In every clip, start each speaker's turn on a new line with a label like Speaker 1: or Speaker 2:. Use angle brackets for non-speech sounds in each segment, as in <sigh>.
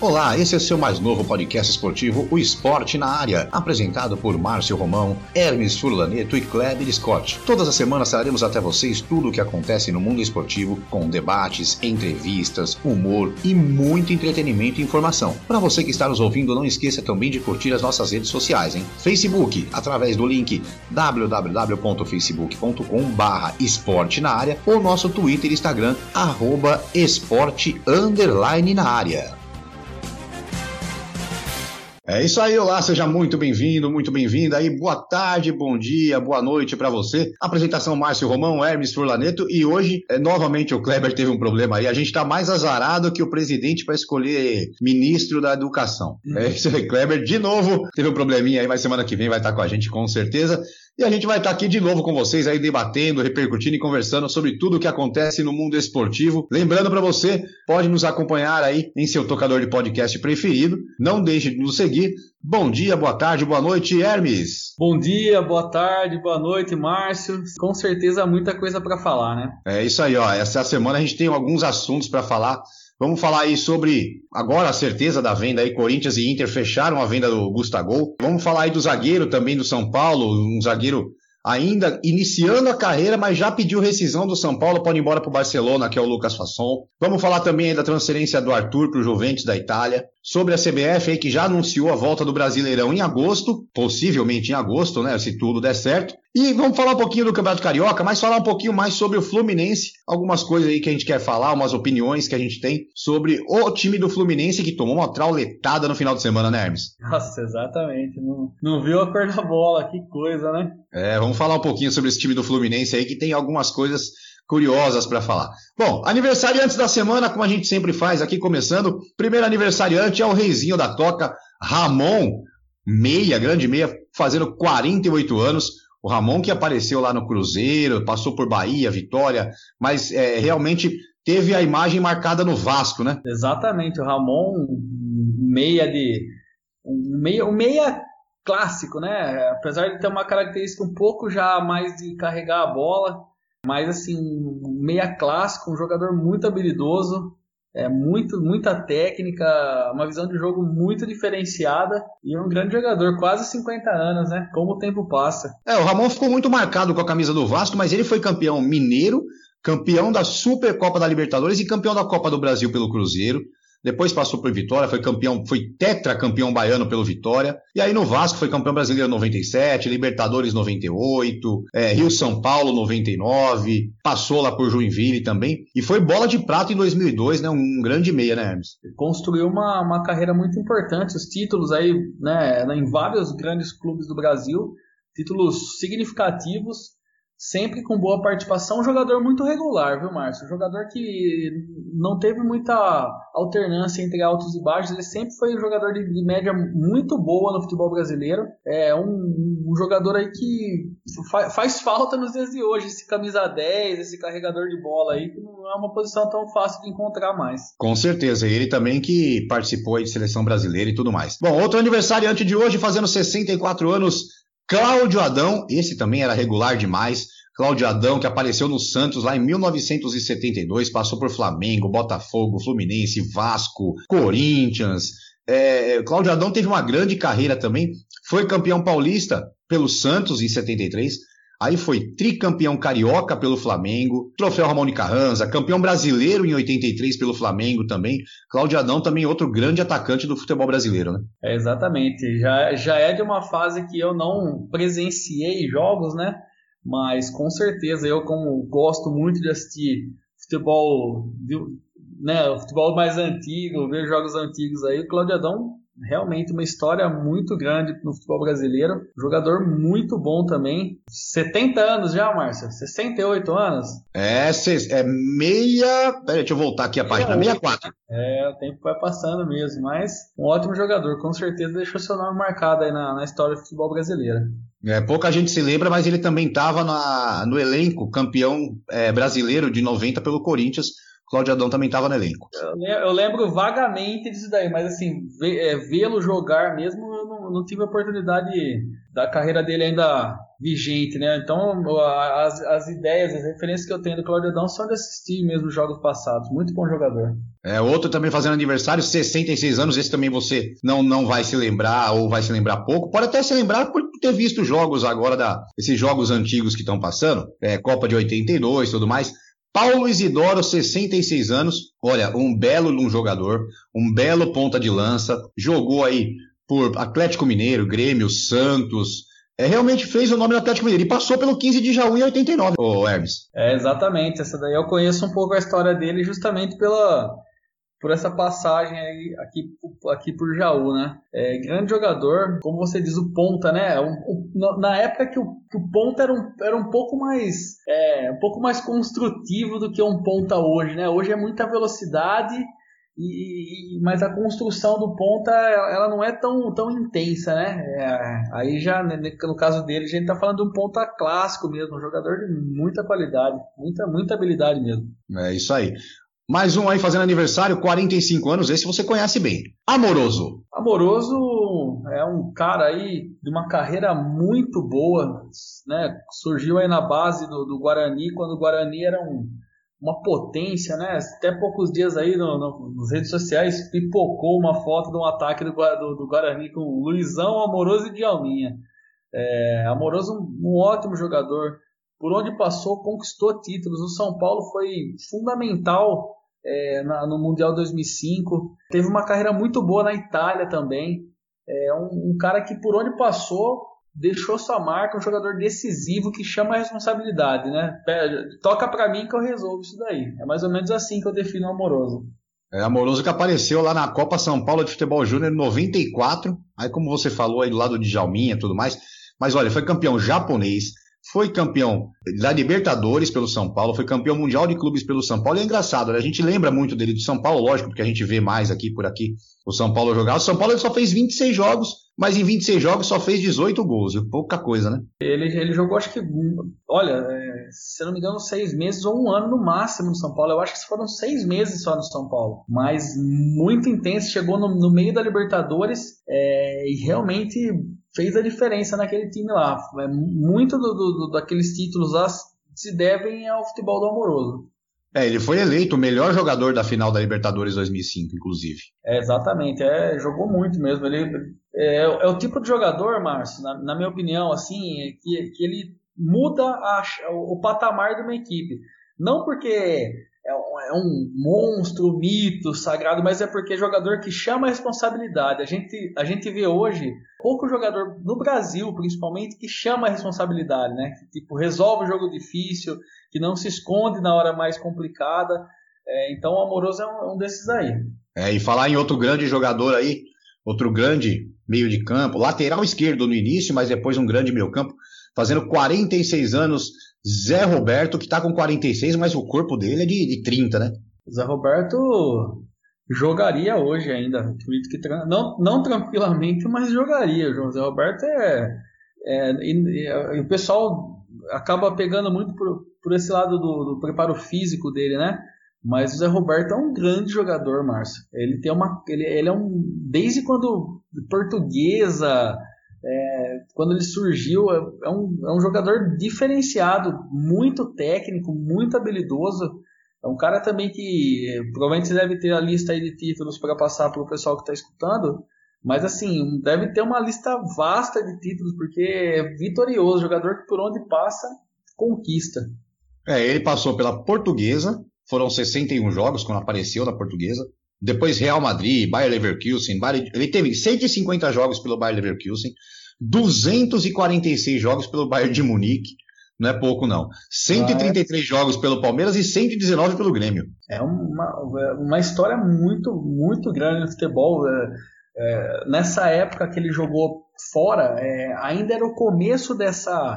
Speaker 1: Olá, esse é o seu mais novo podcast esportivo, o Esporte na Área, apresentado por Márcio Romão, Hermes Furlaneto e Kleber Scott. Todas as semanas traremos até vocês tudo o que acontece no mundo esportivo, com debates, entrevistas, humor e muito entretenimento e informação. Para você que está nos ouvindo, não esqueça também de curtir as nossas redes sociais, hein? Facebook, através do link www.facebook.com/barra esporte na área ou nosso Twitter e Instagram, arroba esporte na área. É isso aí, olá, seja muito bem-vindo, muito bem-vinda aí, boa tarde, bom dia, boa noite para você. Apresentação Márcio Romão, Hermes Furlaneto e hoje, é, novamente, o Kleber teve um problema aí, a gente tá mais azarado que o presidente para escolher ministro da educação. É isso aí, Kleber, de novo, teve um probleminha aí, mas semana que vem vai estar tá com a gente com certeza. E a gente vai estar aqui de novo com vocês aí debatendo, repercutindo e conversando sobre tudo o que acontece no mundo esportivo. Lembrando para você, pode nos acompanhar aí em seu tocador de podcast preferido. Não deixe de nos seguir. Bom dia, boa tarde, boa noite, Hermes.
Speaker 2: Bom dia, boa tarde, boa noite, Márcio. Com certeza muita coisa para falar, né?
Speaker 1: É isso aí, ó. Essa semana a gente tem alguns assuntos para falar Vamos falar aí sobre agora a certeza da venda aí. Corinthians e Inter fecharam a venda do Gustavo. Vamos falar aí do zagueiro também do São Paulo, um zagueiro ainda iniciando a carreira, mas já pediu rescisão do São Paulo, pode ir embora para o Barcelona, que é o Lucas Fasson. Vamos falar também da transferência do Arthur para o Juventus da Itália. Sobre a CBF aí, que já anunciou a volta do Brasileirão em agosto, possivelmente em agosto, né? Se tudo der certo. E vamos falar um pouquinho do Campeonato Carioca, mas falar um pouquinho mais sobre o Fluminense. Algumas coisas aí que a gente quer falar, umas opiniões que a gente tem sobre o time do Fluminense que tomou uma trauletada no final de semana, né, Hermes?
Speaker 2: Nossa, exatamente. Não, não viu a cor da bola, que coisa, né?
Speaker 1: É, vamos falar um pouquinho sobre esse time do Fluminense aí que tem algumas coisas curiosas para falar. Bom, aniversariantes da semana, como a gente sempre faz aqui, começando. Primeiro aniversariante é o reizinho da toca, Ramon, meia, grande meia, fazendo 48 anos. O Ramon que apareceu lá no Cruzeiro, passou por Bahia, Vitória, mas é, realmente teve a imagem marcada no Vasco, né?
Speaker 2: Exatamente, o Ramon, meia de. Um meia, um meia clássico, né? Apesar de ter uma característica um pouco já mais de carregar a bola, mas assim, meia clássico, um jogador muito habilidoso, é muito, muita técnica, uma visão de jogo muito diferenciada e um grande jogador, quase 50 anos, né? Como o tempo passa.
Speaker 1: É, o Ramon ficou muito marcado com a camisa do Vasco, mas ele foi campeão mineiro, campeão da Supercopa da Libertadores e campeão da Copa do Brasil pelo Cruzeiro depois passou por Vitória, foi campeão, foi tetracampeão baiano pelo Vitória, e aí no Vasco foi campeão brasileiro 97, Libertadores 98, é, Rio São Paulo 99, passou lá por Joinville também, e foi bola de prata em 2002, né, um grande meia, né, Hermes?
Speaker 2: Construiu uma, uma carreira muito importante, os títulos aí, né, em vários grandes clubes do Brasil, títulos significativos, sempre com boa participação, um jogador muito regular, viu, Márcio? Um jogador que não teve muita alternância entre altos e baixos, ele sempre foi um jogador de, de média muito boa no futebol brasileiro. É um, um jogador aí que fa faz falta nos dias de hoje, esse camisa 10, esse carregador de bola aí, que não é uma posição tão fácil de encontrar mais.
Speaker 1: Com certeza, ele também que participou aí de seleção brasileira e tudo mais. Bom, outro aniversariante de hoje, fazendo 64 anos, Cláudio Adão, esse também era regular demais. Cláudio Adão, que apareceu no Santos lá em 1972, passou por Flamengo, Botafogo, Fluminense, Vasco, Corinthians. É, Cláudio Adão teve uma grande carreira também, foi campeão paulista pelo Santos em 73, aí foi tricampeão carioca pelo Flamengo, troféu Ramon Carranza, campeão brasileiro em 83 pelo Flamengo também. Cláudio Adão também outro grande atacante do futebol brasileiro, né?
Speaker 2: É, exatamente, já, já é de uma fase que eu não presenciei jogos, né? Mas com certeza eu como gosto muito de assistir futebol, né, futebol mais antigo, ver jogos antigos aí, o Claudio Adão realmente uma história muito grande no futebol brasileiro. Jogador muito bom também. 70 anos já, Márcio? 68 anos?
Speaker 1: É, é meia. Peraí, deixa eu voltar aqui a página. 64.
Speaker 2: É, o tempo vai passando mesmo, mas um ótimo jogador, com certeza deixou seu nome marcado aí na, na história do futebol brasileiro.
Speaker 1: É, pouca gente se lembra, mas ele também estava no elenco campeão é, brasileiro de 90 pelo Corinthians. Cláudio Adão também estava no elenco.
Speaker 2: Eu lembro vagamente disso daí, mas assim, é, vê-lo jogar mesmo, eu não, não, tive a oportunidade da carreira dele ainda vigente, né? Então as, as ideias, as referências que eu tenho do Cláudio Adão são de assistir mesmo jogos passados. Muito bom jogador.
Speaker 1: É, outro também fazendo aniversário, 66 anos, esse também você não, não vai se lembrar ou vai se lembrar pouco. Pode até se lembrar por ter visto jogos agora, da, esses jogos antigos que estão passando, é, Copa de 82 e tudo mais. Paulo Isidoro, 66 anos, olha, um belo um jogador, um belo ponta de lança, jogou aí por Atlético Mineiro, Grêmio, Santos, é, realmente fez o nome do Atlético Mineiro e passou pelo 15 de Jaú em 89, ô Hermes.
Speaker 2: É, exatamente. Essa daí eu conheço um pouco a história dele justamente pela, por essa passagem aí aqui, aqui por Jaú, né? É, grande jogador, como você diz, o ponta, né? Um, na época que o, que o ponta era um, era um pouco mais é, um pouco mais construtivo do que um ponta hoje, né? Hoje é muita velocidade e, mas a construção do ponta ela não é tão, tão intensa, né? É, aí já no caso dele a gente está falando de um ponta clássico mesmo, um jogador de muita qualidade, muita muita habilidade mesmo.
Speaker 1: É isso aí. Mais um aí fazendo aniversário, 45 anos, esse você conhece bem. Amoroso.
Speaker 2: Amoroso é um cara aí de uma carreira muito boa, né? Surgiu aí na base do, do Guarani, quando o Guarani era um uma potência, né? Até poucos dias aí no, no, nas redes sociais pipocou uma foto de um ataque do, do, do Guarani com Luizão, Amoroso e Djalminha. É, Amoroso, um, um ótimo jogador. Por onde passou, conquistou títulos. O São Paulo foi fundamental é, na, no Mundial 2005. Teve uma carreira muito boa na Itália também. É um, um cara que por onde passou deixou sua marca, um jogador decisivo que chama a responsabilidade, né? Toca para mim que eu resolvo isso daí. É mais ou menos assim que eu defino o Amoroso.
Speaker 1: É, Amoroso que apareceu lá na Copa São Paulo de Futebol Júnior em 94. Aí, como você falou aí do lado de Jalminha e tudo mais. Mas olha, foi campeão japonês, foi campeão da Libertadores pelo São Paulo, foi campeão mundial de clubes pelo São Paulo. E é engraçado, né? a gente lembra muito dele de São Paulo, lógico, porque a gente vê mais aqui por aqui o São Paulo jogar. O São Paulo ele só fez 26 jogos, mas em 26 jogos só fez 18 gols. Pouca coisa, né?
Speaker 2: Ele, ele jogou, acho que, olha, é, se não me engano, seis meses ou um ano no máximo no São Paulo. Eu acho que foram seis meses só no São Paulo. Mas muito intenso, chegou no, no meio da Libertadores é, e realmente fez a diferença naquele time lá. É, muito do, do, daqueles títulos lá se devem ao futebol do Amoroso.
Speaker 1: É, ele foi eleito o melhor jogador da final da Libertadores 2005, inclusive.
Speaker 2: É, exatamente, é, jogou muito mesmo. Ele é, é o tipo de jogador, Márcio, na, na minha opinião, assim, é que, que ele muda a, o patamar de uma equipe. Não porque é um, é um monstro, mito, sagrado, mas é porque é jogador que chama a responsabilidade. A gente, a gente vê hoje pouco jogador no Brasil, principalmente, que chama a responsabilidade, né? Que tipo, resolve o jogo difícil, que não se esconde na hora mais complicada. É, então o Amoroso é um, um desses aí.
Speaker 1: É, e falar em outro grande jogador aí, outro grande meio de campo, lateral esquerdo no início, mas depois um grande meio campo, fazendo 46 anos Zé Roberto, que está com 46, mas o corpo dele é de, de 30, né?
Speaker 2: Zé Roberto jogaria hoje ainda. que não, não tranquilamente, mas jogaria. O Zé Roberto é. é e, e, o pessoal acaba pegando muito por, por esse lado do, do, preparo físico dele, né? Mas o Zé Roberto é um grande jogador, Márcio. Ele tem uma. Ele, ele é um. Desde quando portuguesa é, quando ele surgiu, é, é, um, é um jogador diferenciado, muito técnico, muito habilidoso. É um cara também que provavelmente você deve ter a lista aí de títulos para passar para o pessoal que está escutando. Mas assim, deve ter uma lista vasta de títulos, porque é vitorioso, jogador que por onde passa, conquista.
Speaker 1: É, ele passou pela Portuguesa, foram 61 jogos quando apareceu na Portuguesa. Depois Real Madrid, Bayer Leverkusen, Bayer... ele teve 150 jogos pelo Bayer Leverkusen, 246 jogos pelo Bayern de Munique, não é pouco não. 133 jogos pelo Palmeiras e 119 pelo Grêmio.
Speaker 2: É uma, uma história muito, muito grande no futebol. É, é, nessa época que ele jogou fora, é, ainda era o começo dessa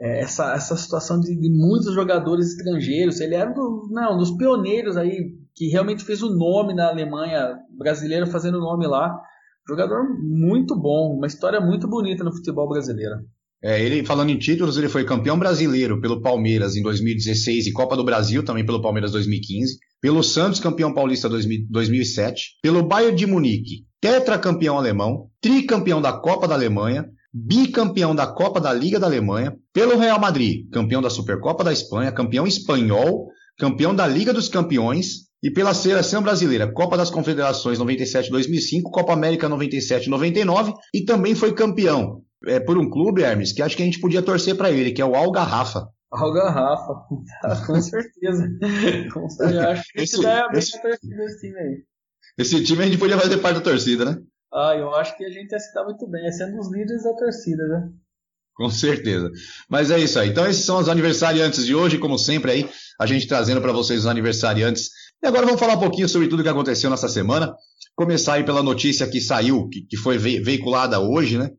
Speaker 2: é, essa, essa situação de, de, muitos jogadores estrangeiros. Ele era do, não, um dos pioneiros aí que realmente fez o nome na Alemanha, brasileiro fazendo o nome lá. Jogador muito bom, uma história muito bonita no futebol brasileiro.
Speaker 1: É, ele falando em títulos, ele foi campeão brasileiro pelo Palmeiras em 2016 e Copa do Brasil também pelo Palmeiras 2015, pelo Santos campeão paulista 2000, 2007, pelo Bayern de Munique, tetracampeão alemão, tricampeão da Copa da Alemanha, bicampeão da Copa da Liga da Alemanha, pelo Real Madrid, campeão da Supercopa da Espanha, campeão espanhol, campeão da Liga dos Campeões e pela seleção brasileira, Copa das Confederações 97-2005, Copa América 97-99 e também foi campeão é, por um clube, Hermes, que acho que a gente podia torcer para ele, que é o Algarrafa.
Speaker 2: Algarrafa, <laughs> com certeza. Eu acho que esse, é a esse, torcida desse time aí.
Speaker 1: Esse time a gente podia fazer parte da torcida, né?
Speaker 2: Ah, eu acho que a gente ia se dar muito bem, sendo os líderes da torcida, né?
Speaker 1: Com certeza. Mas é isso aí. Então, esses são os aniversariantes de hoje, como sempre aí, a gente trazendo para vocês os aniversariantes. E agora vamos falar um pouquinho sobre tudo que aconteceu nessa semana. Começar aí pela notícia que saiu, que, que foi veiculada hoje, né?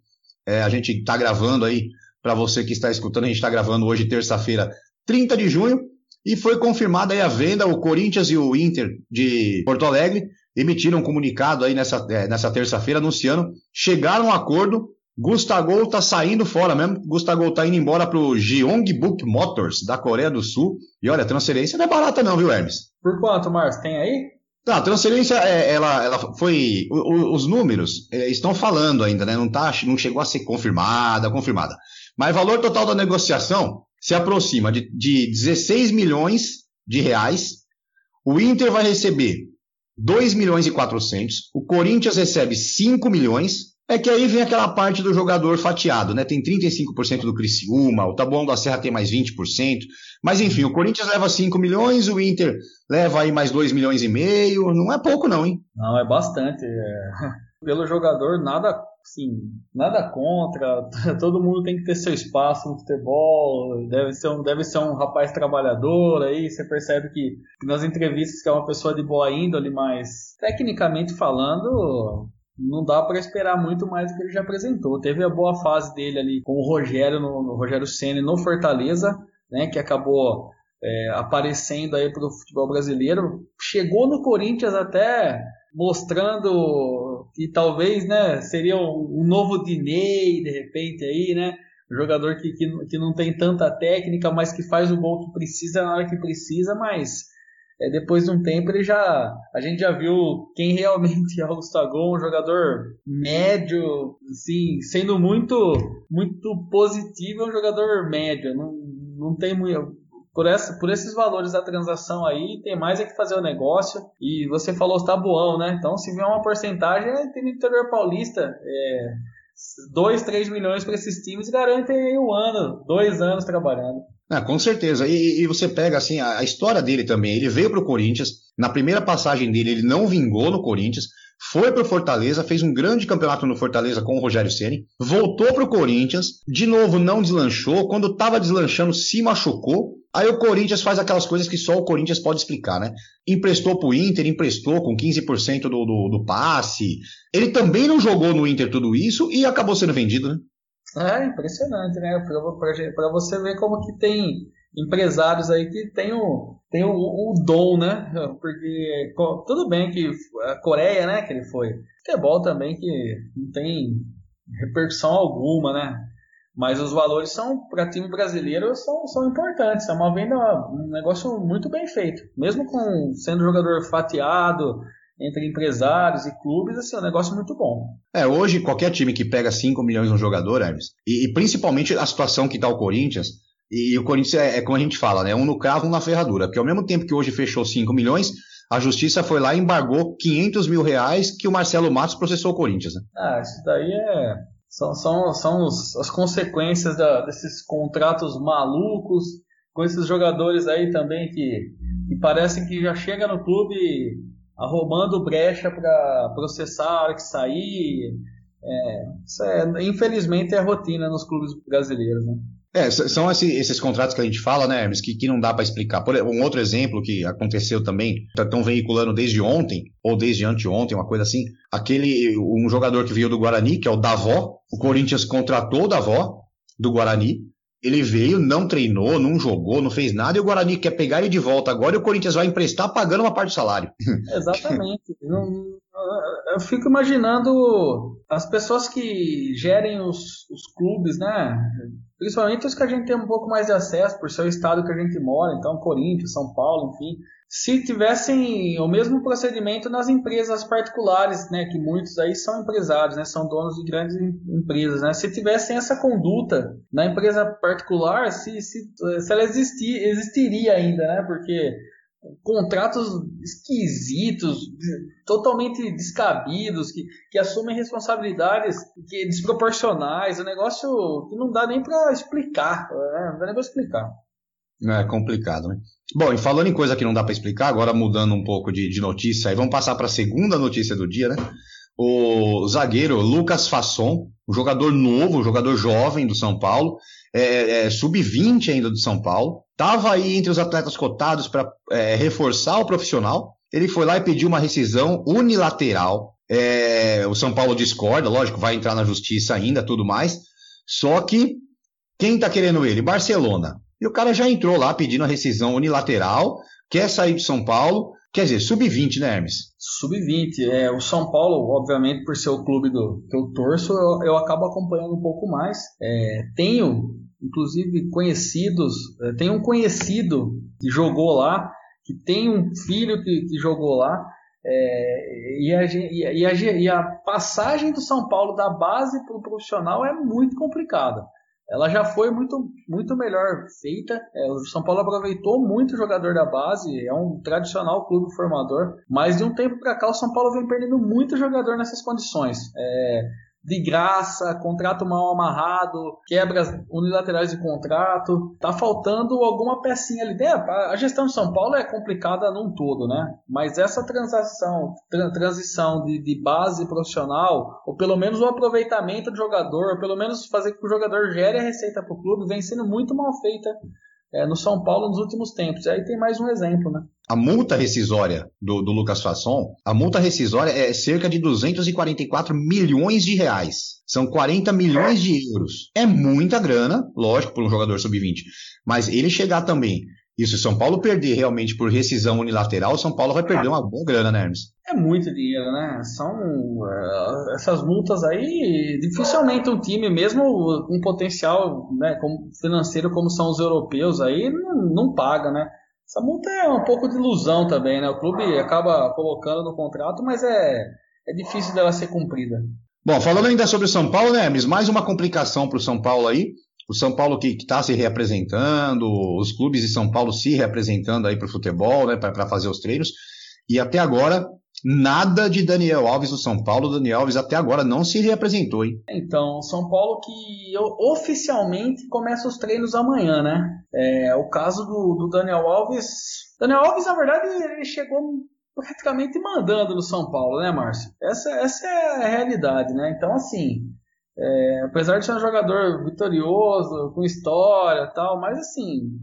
Speaker 1: É, a gente está gravando aí, para você que está escutando, a gente está gravando hoje, terça-feira, 30 de junho, e foi confirmada aí a venda, o Corinthians e o Inter de Porto Alegre emitiram um comunicado aí nessa, é, nessa terça-feira anunciando, chegaram a um acordo Gustavo está saindo fora mesmo. Gustavo está indo embora para o Gyeongbuk Motors da Coreia do Sul. E olha, a transferência não é barata não, viu, Hermes?
Speaker 2: Por quanto, Márcio? Tem aí?
Speaker 1: Tá, a transferência, é, ela, ela foi. Os números é, estão falando ainda, né? Não, tá, não chegou a ser confirmada, confirmada. Mas o valor total da negociação se aproxima de, de 16 milhões de reais. O Inter vai receber 2 milhões e 400. O Corinthians recebe 5 milhões. É que aí vem aquela parte do jogador fatiado, né? Tem 35% do Criciúma, o Taboão da Serra tem mais 20%. Mas enfim, o Corinthians leva 5 milhões, o Inter leva aí mais 2 milhões e meio. Não é pouco, não, hein?
Speaker 2: Não, é bastante. É... <laughs> Pelo jogador, nada, assim, nada contra. <laughs> Todo mundo tem que ter seu espaço no futebol. Deve ser um, deve ser um rapaz trabalhador aí. Você percebe que nas entrevistas que é uma pessoa de boa índole, mas tecnicamente falando, não dá para esperar muito mais do que ele já apresentou. Teve a boa fase dele ali com o Rogério, no, no Rogério Ceni no Fortaleza, né, que acabou é, aparecendo aí para o futebol brasileiro. Chegou no Corinthians até mostrando que talvez, né, seria um, um novo Dinei de repente aí, né, um jogador que, que, que não tem tanta técnica, mas que faz o gol que precisa na hora que precisa, mas é, depois de um tempo ele já a gente já viu quem realmente <laughs> é o Gustavo, um jogador médio, assim, sendo muito muito positivo, é um jogador médio, não, não tem muito por, essa, por esses valores da transação aí, tem mais é que fazer o negócio. E você falou tabuão, né? Então, se vier uma porcentagem, tem no interior paulista, é, 2, 3 milhões para esses times garantem um ano, dois anos trabalhando.
Speaker 1: Ah, com certeza. E, e, você pega assim a, a história dele também. Ele veio para o Corinthians. Na primeira passagem dele, ele não vingou no Corinthians. Foi para o Fortaleza, fez um grande campeonato no Fortaleza com o Rogério Ceni, voltou para o Corinthians, de novo não deslanchou. Quando estava deslanchando, se machucou. Aí o Corinthians faz aquelas coisas que só o Corinthians pode explicar, né? Emprestou para o Inter, emprestou com 15% do, do, do passe. Ele também não jogou no Inter tudo isso e acabou sendo vendido, né?
Speaker 2: É impressionante, né? Para você ver como que tem empresários aí que tem o, tem o, o, dom, né? Porque tudo bem que a Coreia, né, que ele foi. Futebol também que não tem repercussão alguma, né? Mas os valores são para time brasileiro são, são importantes. É uma venda, um negócio muito bem feito. Mesmo com sendo jogador fatiado, entre empresários e clubes, assim, é um negócio muito bom.
Speaker 1: É, hoje qualquer time que pega 5 milhões no jogador, Hermes, e, e principalmente a situação que está o Corinthians, e, e o Corinthians é, é, como a gente fala, né? Um no cravo, um na ferradura. Porque ao mesmo tempo que hoje fechou 5 milhões, a justiça foi lá e embargou 500 mil reais que o Marcelo Matos processou o Corinthians. Né?
Speaker 2: Ah, isso daí é. São, são, são os, as consequências da, desses contratos malucos, com esses jogadores aí também que, que parecem que já chega no clube arrumando brecha para processar que sair. É, é, infelizmente é a rotina nos clubes brasileiros. Né?
Speaker 1: É, são esses, esses, contratos que a gente fala, né, Hermes, que, que não dá para explicar. Por, um outro exemplo que aconteceu também, estão veiculando desde ontem, ou desde anteontem, uma coisa assim, aquele, um jogador que veio do Guarani, que é o Davó, o Corinthians contratou o Davó, do Guarani, ele veio, não treinou, não jogou, não fez nada, e o Guarani quer pegar ele de volta agora e o Corinthians vai emprestar pagando uma parte do salário. <laughs>
Speaker 2: Exatamente. eu fico imaginando as pessoas que gerem os, os clubes, né? Principalmente os que a gente tem um pouco mais de acesso por ser o estado que a gente mora, então Corinthians, São Paulo, enfim. Se tivessem o mesmo procedimento nas empresas particulares, né, que muitos aí são empresários, né, são donos de grandes empresas, né, se tivessem essa conduta na empresa particular, se, se, se ela existir, existiria ainda, né, porque contratos esquisitos, totalmente descabidos, que, que assumem responsabilidades que, desproporcionais, um negócio que não dá nem para explicar, né? não dá nem para explicar.
Speaker 1: É complicado, né? Bom, e falando em coisa que não dá para explicar, agora mudando um pouco de, de notícia, aí vamos passar para a segunda notícia do dia, né? O zagueiro Lucas Fasson, um jogador novo, um jogador jovem do São Paulo, é, é, sub-20 ainda do São Paulo, estava aí entre os atletas cotados para é, reforçar o profissional. Ele foi lá e pediu uma rescisão unilateral. É, o São Paulo discorda, lógico, vai entrar na justiça ainda, tudo mais. Só que quem está querendo ele? Barcelona. E o cara já entrou lá pedindo a rescisão unilateral, quer sair de São Paulo. Quer dizer, sub-20, né, Hermes?
Speaker 2: Sub-20. É, o São Paulo, obviamente, por ser o clube do, que eu torço, eu, eu acabo acompanhando um pouco mais. É, tenho inclusive conhecidos, eh, tem um conhecido que jogou lá, que tem um filho que, que jogou lá, é, e, a, e, a, e, a, passagem do São Paulo da base para o profissional é muito complicada. Ela já foi muito, muito melhor feita. É, o São Paulo aproveitou muito o jogador da base, é um tradicional clube formador, mas de um tempo para cá o São Paulo vem perdendo muito jogador nessas condições. É, de graça, contrato mal amarrado, quebras unilaterais de contrato. Tá faltando alguma pecinha ali dentro. A gestão de São Paulo é complicada num todo, né? Mas essa transação, tra transição de, de, base profissional, ou pelo menos o aproveitamento do jogador, ou pelo menos fazer com que o jogador gere a receita para o clube, vem sendo muito mal feita é, no São Paulo nos últimos tempos. Aí tem mais um exemplo, né?
Speaker 1: A multa rescisória do, do Lucas Fasson, a multa rescisória é cerca de 244 milhões de reais. São 40 milhões de euros. É muita grana, lógico, para um jogador sub-20. Mas ele chegar também e se o São Paulo perder realmente por rescisão unilateral, o São Paulo vai perder uma boa grana, né, Hermes?
Speaker 2: É muito dinheiro, né? São uh, essas multas aí, dificilmente um time, mesmo um potencial né, como financeiro como são os europeus aí, não, não paga, né? Essa multa é um pouco de ilusão também, né? O clube acaba colocando no contrato, mas é, é difícil dela ser cumprida.
Speaker 1: Bom, falando ainda sobre o São Paulo, né, Hermes? Mais uma complicação para o São Paulo aí o São Paulo que está se reapresentando, os clubes de São Paulo se reapresentando aí para o futebol, né, para fazer os treinos. E até agora, nada de Daniel Alves do São Paulo. Daniel Alves até agora não se reapresentou, hein?
Speaker 2: Então, São Paulo que oficialmente começa os treinos amanhã, né? É, o caso do, do Daniel Alves. Daniel Alves, na verdade, ele chegou praticamente mandando no São Paulo, né, Márcio? Essa, essa é a realidade, né? Então, assim, é, apesar de ser um jogador vitorioso, com história tal, mas assim,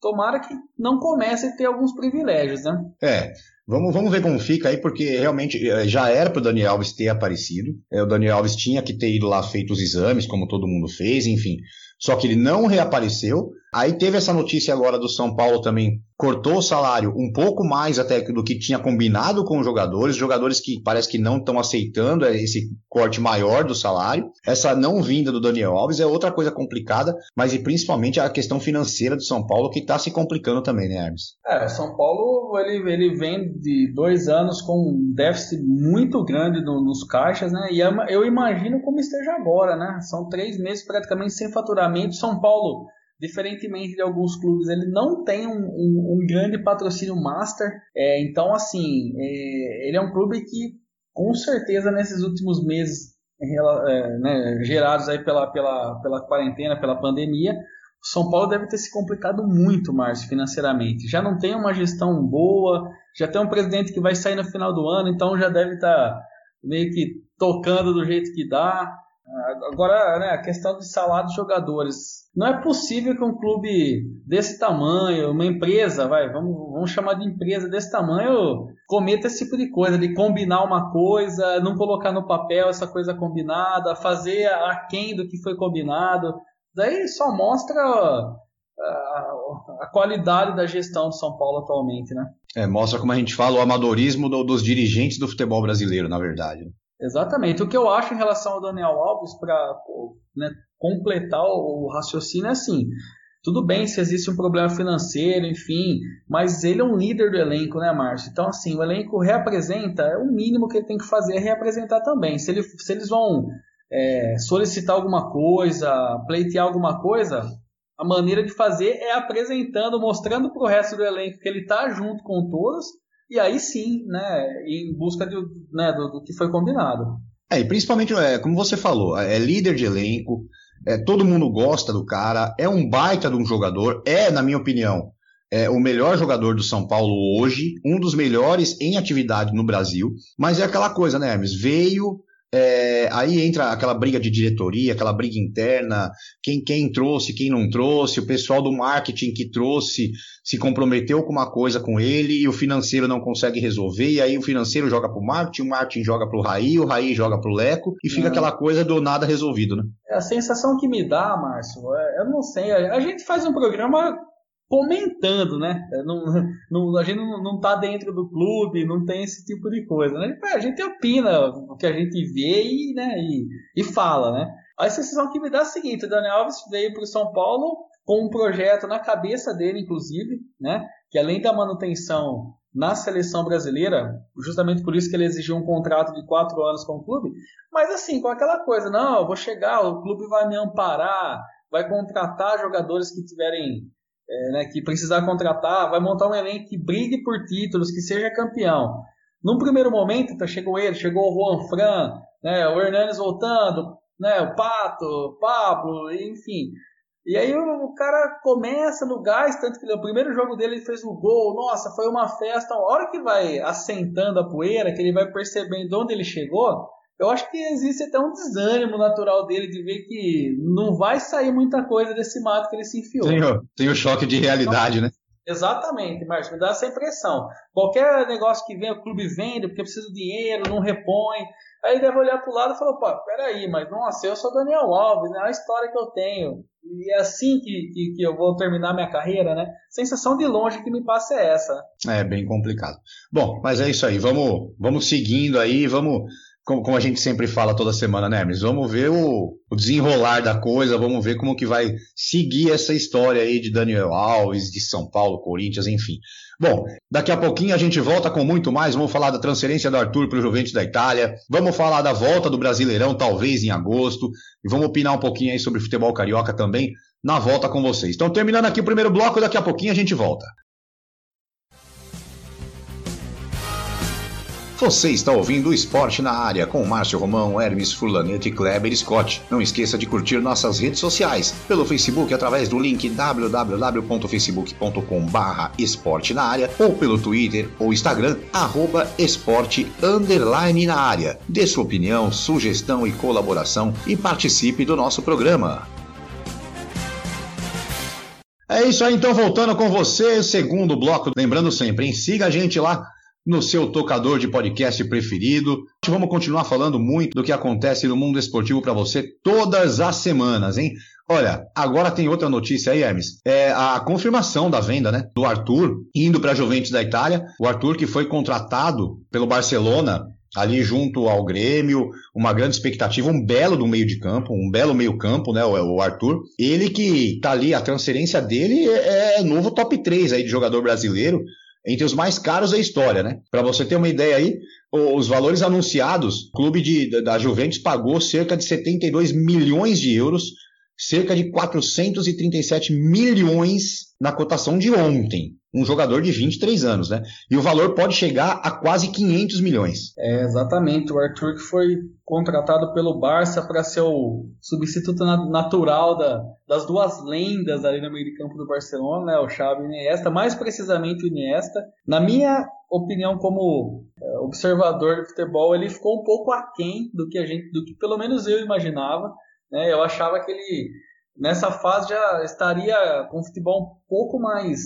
Speaker 2: tomara que não comece a ter alguns privilégios, né?
Speaker 1: É, vamos, vamos ver como fica aí, porque realmente é, já era para o Daniel Alves ter aparecido. É, o Daniel Alves tinha que ter ido lá feito os exames, como todo mundo fez, enfim. Só que ele não reapareceu. Aí teve essa notícia agora do São Paulo também, cortou o salário um pouco mais até do que tinha combinado com os jogadores, jogadores que parece que não estão aceitando esse corte maior do salário. Essa não vinda do Daniel Alves é outra coisa complicada, mas e principalmente a questão financeira do São Paulo que está se complicando também, né, Hermes?
Speaker 2: É, São Paulo ele, ele vem de dois anos com um déficit muito grande no, nos caixas, né? E eu imagino como esteja agora, né? São três meses praticamente sem faturamento. São Paulo diferentemente de alguns clubes, ele não tem um, um, um grande patrocínio master. É, então, assim, é, ele é um clube que, com certeza, nesses últimos meses é, né, gerados aí pela, pela, pela quarentena, pela pandemia, o São Paulo deve ter se complicado muito, Márcio, financeiramente. Já não tem uma gestão boa, já tem um presidente que vai sair no final do ano, então já deve estar tá meio que tocando do jeito que dá. Agora, né, a questão de salário dos jogadores. Não é possível que um clube desse tamanho, uma empresa, vai, vamos, vamos chamar de empresa desse tamanho, cometa esse tipo de coisa, de combinar uma coisa, não colocar no papel essa coisa combinada, fazer aquém do que foi combinado. Daí só mostra a, a, qualidade da gestão do São Paulo atualmente, né?
Speaker 1: É, mostra como a gente fala o amadorismo do, dos dirigentes do futebol brasileiro, na verdade.
Speaker 2: Exatamente. O que eu acho em relação ao Daniel Alves, para né, completar o, raciocínio é assim. Tudo bem se existe um problema financeiro, enfim, mas ele é um líder do elenco, né, Márcio? Então, assim, o elenco reapresenta, é o mínimo que ele tem que fazer é reapresentar também. Se, ele, se eles vão é, solicitar alguma coisa, pleitear alguma coisa, a maneira de fazer é apresentando, mostrando para o resto do elenco que ele está junto com todos, e aí sim, né, em busca de, né, do, do, que foi combinado.
Speaker 1: É, e principalmente, é, como você falou, é líder de elenco, é, todo mundo gosta do cara, é um baita de um jogador, é, na minha opinião, é o melhor jogador do São Paulo hoje, um dos melhores em atividade no Brasil, mas é aquela coisa, né, Hermes? Veio, é, aí entra aquela briga de diretoria, aquela briga interna, quem, quem trouxe, quem não trouxe, o pessoal do marketing que trouxe se comprometeu com uma coisa com ele e o financeiro não consegue resolver, e aí o financeiro joga para o marketing, o marketing joga para o Raí, o Raí joga para o Leco, e fica é. aquela coisa do nada resolvido, né?
Speaker 2: É a sensação que me dá, Márcio, é, eu não sei, a gente faz um programa comentando, né? É, não, não, a gente não, não tá dentro do clube, não tem esse tipo de coisa. Né? A gente opina o que a gente vê e, né, e, e fala, né? A sensação que me dá é a seguinte, o Daniel Alves veio para o São Paulo com um projeto na cabeça dele, inclusive, né? Que além da manutenção na seleção brasileira, justamente por isso que ele exigiu um contrato de quatro anos com o clube, mas assim, com aquela coisa, não, eu vou chegar, o clube vai me amparar, vai contratar jogadores que tiverem é, né, que precisar contratar, vai montar um elenco que brigue por títulos, que seja campeão. Num primeiro momento, tá, chegou ele, chegou o Juan Fran, né, o Hernanes voltando, né, o Pato, o Pablo, enfim. E aí o, cara começa no gás, tanto que no primeiro jogo dele ele fez o gol, nossa, foi uma festa. A hora que vai assentando a poeira, que ele vai percebendo onde ele chegou, eu acho que existe até um desânimo natural dele de ver que não vai sair muita coisa desse mato que ele se enfiou.
Speaker 1: Tem o, tem o choque de realidade, né?
Speaker 2: Exatamente, Márcio, me dá essa impressão. Qualquer negócio que vem, o clube vende porque precisa de dinheiro, não repõe. Aí ele deve olhar para o lado e falar, pô, peraí, mas nossa, eu sou Daniel Alves, né? É a história que eu tenho. E é assim que, que, que, eu vou terminar minha carreira, né? Sensação de longe que me passa é essa.
Speaker 1: É bem complicado. Bom, mas é isso aí. Vamos, vamos seguindo aí, vamos como, como, a gente sempre fala toda semana, né, Hermes? Vamos ver o, o, desenrolar da coisa, vamos ver como que vai seguir essa história aí de Daniel Alves, de São Paulo, Corinthians, enfim. Bom, daqui a pouquinho a gente volta com muito mais. Vamos falar da transferência do Arthur para o Juventus da Itália. Vamos falar da volta do Brasileirão, talvez em agosto. E vamos opinar um pouquinho aí sobre futebol carioca também na volta com vocês. Então, terminando aqui o primeiro bloco, daqui a pouquinho a gente volta. Você está ouvindo o Esporte na Área com Márcio Romão, Hermes Furlanete e Kleber Scott. Não esqueça de curtir nossas redes sociais pelo Facebook através do link www.facebook.com barra esporte na área ou pelo Twitter ou Instagram arroba esporte underline na área. Dê sua opinião, sugestão e colaboração e participe do nosso programa. É isso aí, então voltando com você, segundo bloco. Lembrando sempre, hein? siga a gente lá no seu tocador de podcast preferido. Vamos continuar falando muito do que acontece no mundo esportivo para você todas as semanas, hein? Olha, agora tem outra notícia aí, Hermes. É a confirmação da venda, né? Do Arthur indo para a Juventus da Itália. O Arthur que foi contratado pelo Barcelona ali junto ao Grêmio, uma grande expectativa, um belo do meio de campo, um belo meio campo, né, o, Arthur. Ele que tá ali, a transferência dele é, é novo top 3 aí de jogador brasileiro entre os mais caros da história, né? Para você ter uma ideia aí, os valores anunciados, o clube de, da Juventus pagou cerca de 72 milhões de euros, cerca de 437 milhões na cotação de ontem um jogador de 23 anos, né? E o valor pode chegar a quase 500 milhões.
Speaker 2: É, exatamente. O Arthur que foi contratado pelo Barça para ser o substituto natural da, das duas lendas ali no meio de campo do Barcelona, né? O Xavi e o Iniesta, mais precisamente o Iniesta. Na minha opinião como é, observador de futebol, ele ficou um pouco aquém do que a gente, do que pelo menos eu imaginava, né? Eu achava que ele nessa fase já estaria com o futebol um pouco mais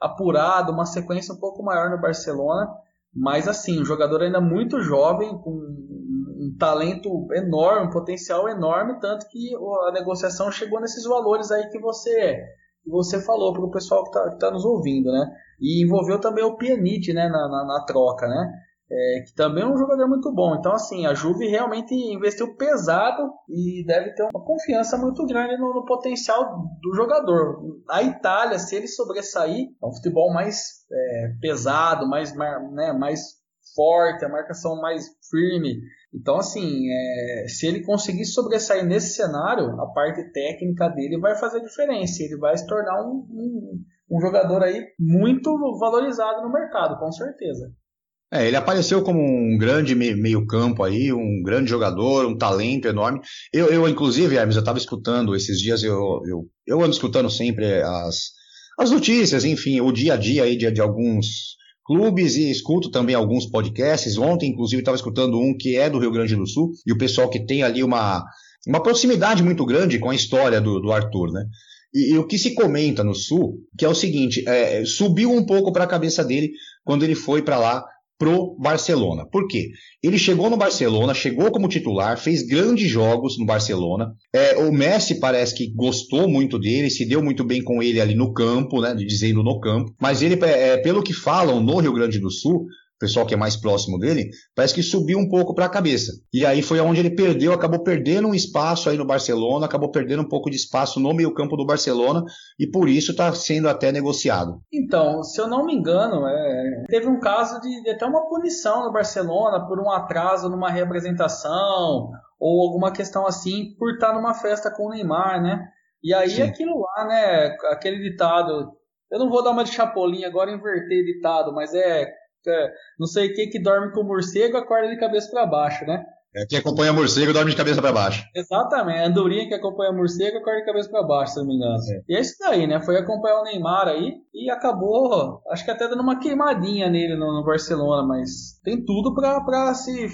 Speaker 2: apurado, uma sequência um pouco maior no Barcelona, mas assim, um jogador ainda muito jovem, com um talento enorme, um potencial enorme, tanto que a negociação chegou nesses valores aí que você que você falou para o pessoal que está tá nos ouvindo, né? E envolveu também o Pjanic, né, na, na, na troca, né? É, que também é um jogador muito bom. Então, assim, a Juve realmente investiu pesado e deve ter uma confiança muito grande no, no potencial do jogador. A Itália, se ele sobressair, é um futebol mais é, pesado, mais, né, mais forte, a marcação mais firme. Então, assim, é, se ele conseguir sobressair nesse cenário, a parte técnica dele vai fazer diferença. Ele vai se tornar um, um, um jogador aí muito valorizado no mercado, com certeza.
Speaker 1: É, ele apareceu como um grande meio-campo aí, um grande jogador, um talento enorme. Eu, eu inclusive, Hermes, eu estava escutando esses dias, eu, eu, eu ando escutando sempre as, as notícias, enfim, o dia a dia aí de, de alguns clubes e escuto também alguns podcasts. Ontem, inclusive, estava escutando um que é do Rio Grande do Sul e o pessoal que tem ali uma, uma proximidade muito grande com a história do, do Arthur, né? E, e, o que se comenta no Sul, que é o seguinte, é, subiu um pouco para a cabeça dele quando ele foi para lá pro Barcelona. Por quê? Ele chegou no Barcelona, chegou como titular, fez grandes jogos no Barcelona. É, o Messi parece que gostou muito dele, se deu muito bem com ele ali no campo, né? Dizendo no campo. Mas ele, é, pelo que falam no Rio Grande do Sul, pessoal que é mais próximo dele, parece que subiu um pouco para a cabeça. E aí foi onde ele perdeu, acabou perdendo um espaço aí no Barcelona, acabou perdendo um pouco de espaço no meio-campo do Barcelona e por isso está sendo até negociado.
Speaker 2: Então, se eu não me engano, é, teve um caso de, de até uma punição no Barcelona por um atraso numa representação ou alguma questão assim por estar numa festa com o Neymar, né? E aí Sim. aquilo lá, né? Aquele ditado. Eu não vou dar uma de chapolinha agora inverter ditado, mas é é, não sei o que que dorme com morcego acorda de cabeça para baixo, né?
Speaker 1: É, quem acompanha morcego dorme de cabeça para baixo.
Speaker 2: Exatamente, a andorinha que acompanha morcego acorda de cabeça para baixo, se não me engano. É. E é isso daí, né? Foi acompanhar o Neymar aí e acabou, acho que até dando uma queimadinha nele no, no Barcelona, mas tem tudo para se,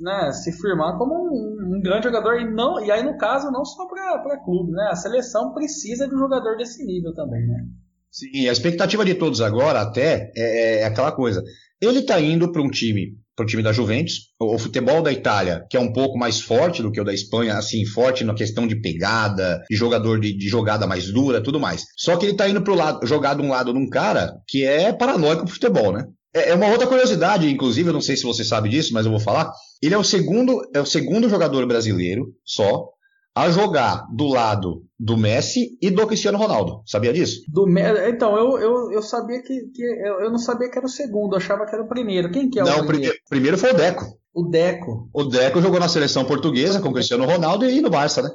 Speaker 2: né, se firmar como um, um, grande jogador e não e aí no caso não só para clube, né? A seleção precisa de um jogador desse nível também, né?
Speaker 1: Sim, a expectativa de todos agora até é, é aquela coisa. Ele está indo para um time, para o time da Juventus, o, futebol da Itália, que é um pouco mais forte do que o da Espanha, assim, forte na questão de pegada, de jogador de, de jogada mais dura, tudo mais. Só que ele está indo para o lado, jogar de um lado num cara que é paranoico pro futebol, né? É, é uma outra curiosidade, inclusive, eu não sei se você sabe disso, mas eu vou falar. Ele é o segundo, é o segundo jogador brasileiro só a jogar do lado do Messi e do Cristiano Ronaldo. Sabia disso?
Speaker 2: Do Então, eu, eu, eu sabia que, que eu, eu, não sabia que era o segundo, eu achava que era o primeiro. Quem que é
Speaker 1: não,
Speaker 2: o primeiro?
Speaker 1: Não, primeiro foi o Deco.
Speaker 2: O Deco.
Speaker 1: O Deco jogou na seleção portuguesa com o Cristiano Ronaldo e no Barça, né?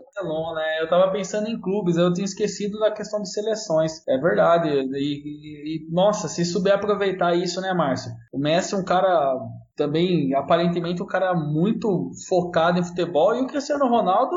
Speaker 2: né? Eu tava pensando em clubes, eu tinha esquecido da questão de seleções. É verdade. E, e, e nossa, se souber aproveitar isso, né, Márcio? O Messi é um cara também, aparentemente, um cara muito focado em futebol e o Cristiano Ronaldo,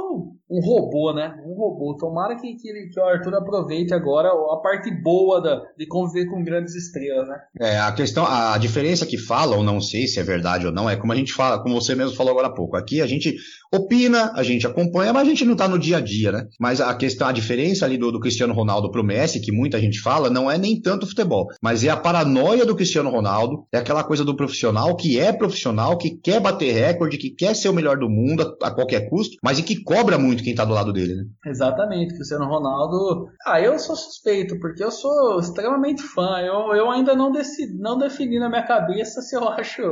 Speaker 2: um robô, né? Um robô. Tomara que, que, que o Arthur aproveite agora a parte boa da, de conviver com grandes estrelas, né?
Speaker 1: É, a questão, a diferença que fala, ou não sei se é verdade ou não, é como a gente fala, como você mesmo falou agora há pouco. Aqui a gente opina, a gente acompanha, mas a gente não está no dia a dia, né? Mas a questão, a diferença ali do, do Cristiano Ronaldo pro Messi, que muita gente fala, não é nem tanto futebol, mas é a paranoia do Cristiano Ronaldo, é aquela coisa do profissional que é profissional, que quer bater recorde, que quer ser o melhor do mundo a, a qualquer custo, mas e que cobra muito quem está do lado dele, né?
Speaker 2: Exatamente, Cristiano Ronaldo. Ah, eu sou suspeito, porque eu sou extremamente fã. Eu, eu ainda não, decidi, não defini na minha cabeça se eu <laughs> acho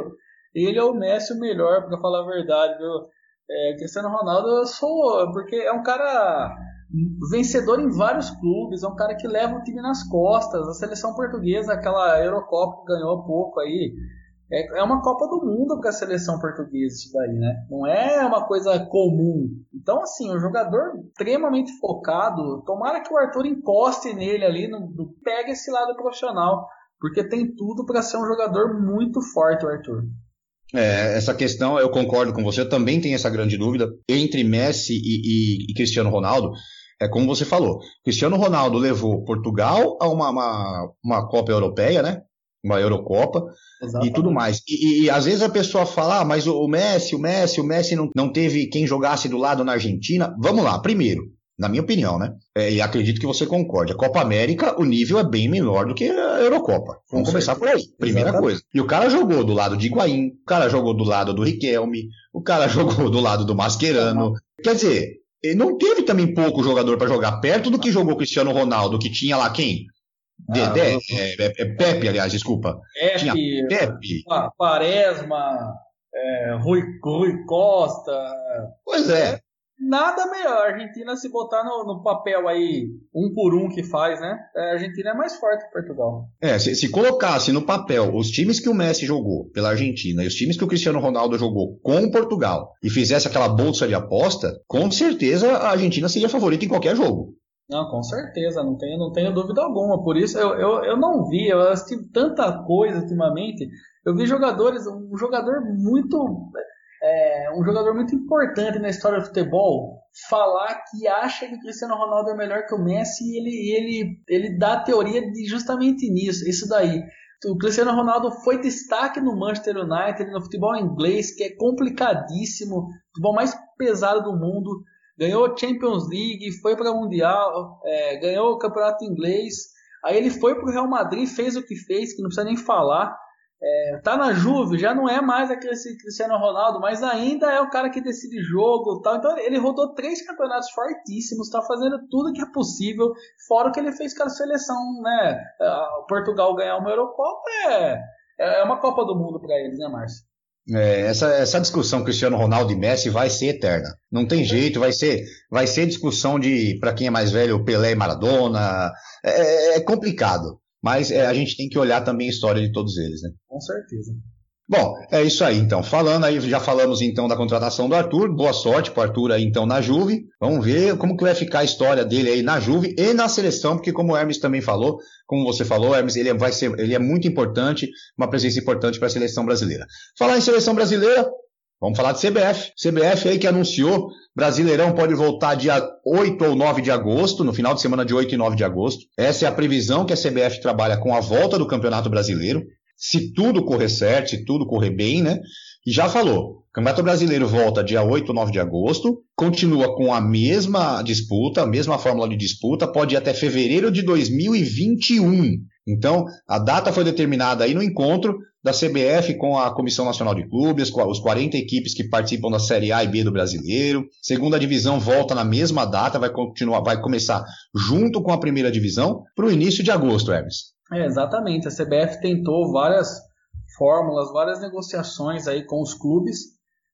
Speaker 2: ele ou o Messi o melhor, para falar a verdade, viu? É, Cristiano Ronaldo eu sou, porque é um cara vencedor em vários clubes, é um cara que leva o time nas costas. A seleção portuguesa, aquela Eurocopa que ganhou pouco aí, é, é uma Copa do Mundo para a seleção portuguesa isso daí, né? Não é uma coisa comum. Então, assim, um jogador extremamente focado, tomara que o Arthur encoste nele ali, no, no pegue esse lado profissional, porque tem tudo para ser um jogador muito forte, o Arthur.
Speaker 1: É, essa questão, eu concordo com você, eu também tenho essa grande dúvida entre Messi e, e, e, Cristiano Ronaldo. É como você falou, Cristiano Ronaldo levou Portugal a uma, uma, uma Copa Europeia, né? Uma Eurocopa Exatamente. e tudo mais. E, e, às vezes a pessoa fala, ah, mas o, o Messi, o Messi, o Messi não, não teve quem jogasse do lado na Argentina. Vamos lá, primeiro, na minha opinião, né? É, e acredito que você concorde. A Copa América, o nível é bem menor do que a Eurocopa. Vamos Com começar certeza. por aí. Primeira Exatamente. coisa. E o cara jogou do lado de Higuaín, o cara jogou do lado do Riquelme, o cara <laughs> jogou do lado do Mascherano. Quer dizer, não teve também pouco jogador para jogar perto do que jogou Cristiano Ronaldo, que tinha lá quem? Dedé, ah, é, é, é, Pepe, aliás, desculpa.
Speaker 2: Pepe, Tinha Pepe. Quaresma, é, Rui, Rui Costa.
Speaker 1: Pois é
Speaker 2: nada melhor. A Argentina, se botar no, no, papel aí, um por um que faz, né? A Argentina é mais forte que Portugal.
Speaker 1: É, se, se, colocasse no papel os times que o Messi jogou pela Argentina e os times que o Cristiano Ronaldo jogou com Portugal e fizesse aquela bolsa de aposta, com certeza a Argentina seria favorita em qualquer jogo.
Speaker 2: Não, com certeza, não tenho, não tenho dúvida alguma. Por isso eu, eu, eu não vi, eu assisti tanta coisa ultimamente. Eu vi jogadores, um jogador muito é, um jogador muito importante na história do futebol falar que acha que o Cristiano Ronaldo é melhor que o Messi e ele, ele, ele dá a teoria de justamente nisso, isso daí. O Cristiano Ronaldo foi destaque no Manchester United, no futebol inglês, que é complicadíssimo, futebol mais pesado do mundo. Ganhou Champions League, foi para o Mundial, é, ganhou o Campeonato Inglês. Aí ele foi para o Real Madrid, fez o que fez, que não precisa nem falar. É, tá na Juve, já não é mais aquele Cristiano Ronaldo, mas ainda é o cara que decide jogo tal. Então ele rodou três campeonatos fortíssimos, tá fazendo tudo que é possível, fora o que ele fez com a seleção, né? Portugal ganhar uma Eurocopa é, é uma Copa do Mundo para eles, né, Márcio?
Speaker 1: É, essa, essa discussão Cristiano Ronaldo e Messi vai ser eterna. Não tem jeito, vai ser, vai ser discussão de, para quem é mais velho, Pelé e Maradona. É, é complicado. Mas é, a gente tem que olhar também a história de todos eles, né?
Speaker 2: Com certeza.
Speaker 1: Bom, é isso aí então. Falando aí, já falamos então da contratação do Arthur. Boa sorte para o Arthur aí então na Juve. Vamos ver como que vai ficar a história dele aí na Juve e na seleção, porque como o Hermes também falou, como você falou, Hermes, ele vai ser, ele é muito importante, uma presença importante para a seleção brasileira. Falar em seleção brasileira, vamos falar de CBF. CBF aí que anunciou Brasileirão pode voltar dia 8 ou 9 de agosto, no final de semana de 8 e 9 de agosto. Essa é a previsão que a CBF trabalha com a volta do Campeonato Brasileiro. Se tudo correr certo, se tudo correr bem, né? E já falou, Campeonato Brasileiro volta dia 8 ou 9 de agosto, continua com a mesma disputa, a mesma fórmula de disputa, pode ir até fevereiro de 2021. Então, a data foi determinada aí no encontro da CBF com a Comissão Nacional de Clubes, os 40 equipes que participam da Série A e B do Brasileiro. Segunda divisão volta na mesma data, vai continuar, vai começar junto com a primeira divisão para o início de agosto, Hermes.
Speaker 2: É, exatamente. A CBF tentou várias fórmulas, várias negociações aí com os clubes,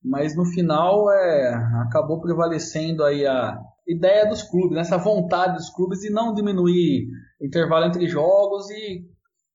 Speaker 2: mas no final é, acabou prevalecendo aí a ideia dos clubes, essa vontade dos clubes de não diminuir intervalo entre jogos e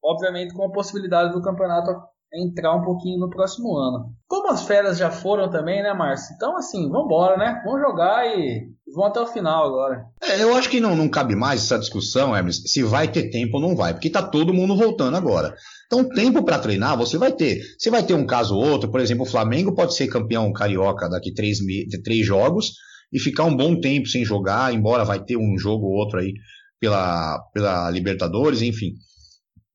Speaker 2: obviamente com a possibilidade do campeonato entrar um pouquinho no próximo ano. Como as férias já foram também, né, Márcio? Então, assim, vamos embora, né? Vamos jogar e vamos até o final agora.
Speaker 1: É, eu acho que não, não cabe mais essa discussão, Hermes, se vai ter tempo ou não vai, porque tá todo mundo voltando agora. Então, tempo para treinar você vai ter. Você vai ter um caso ou outro, por exemplo, o Flamengo pode ser campeão carioca daqui três, três jogos e ficar um bom tempo sem jogar, embora vai ter um jogo ou outro aí pela, pela Libertadores, enfim.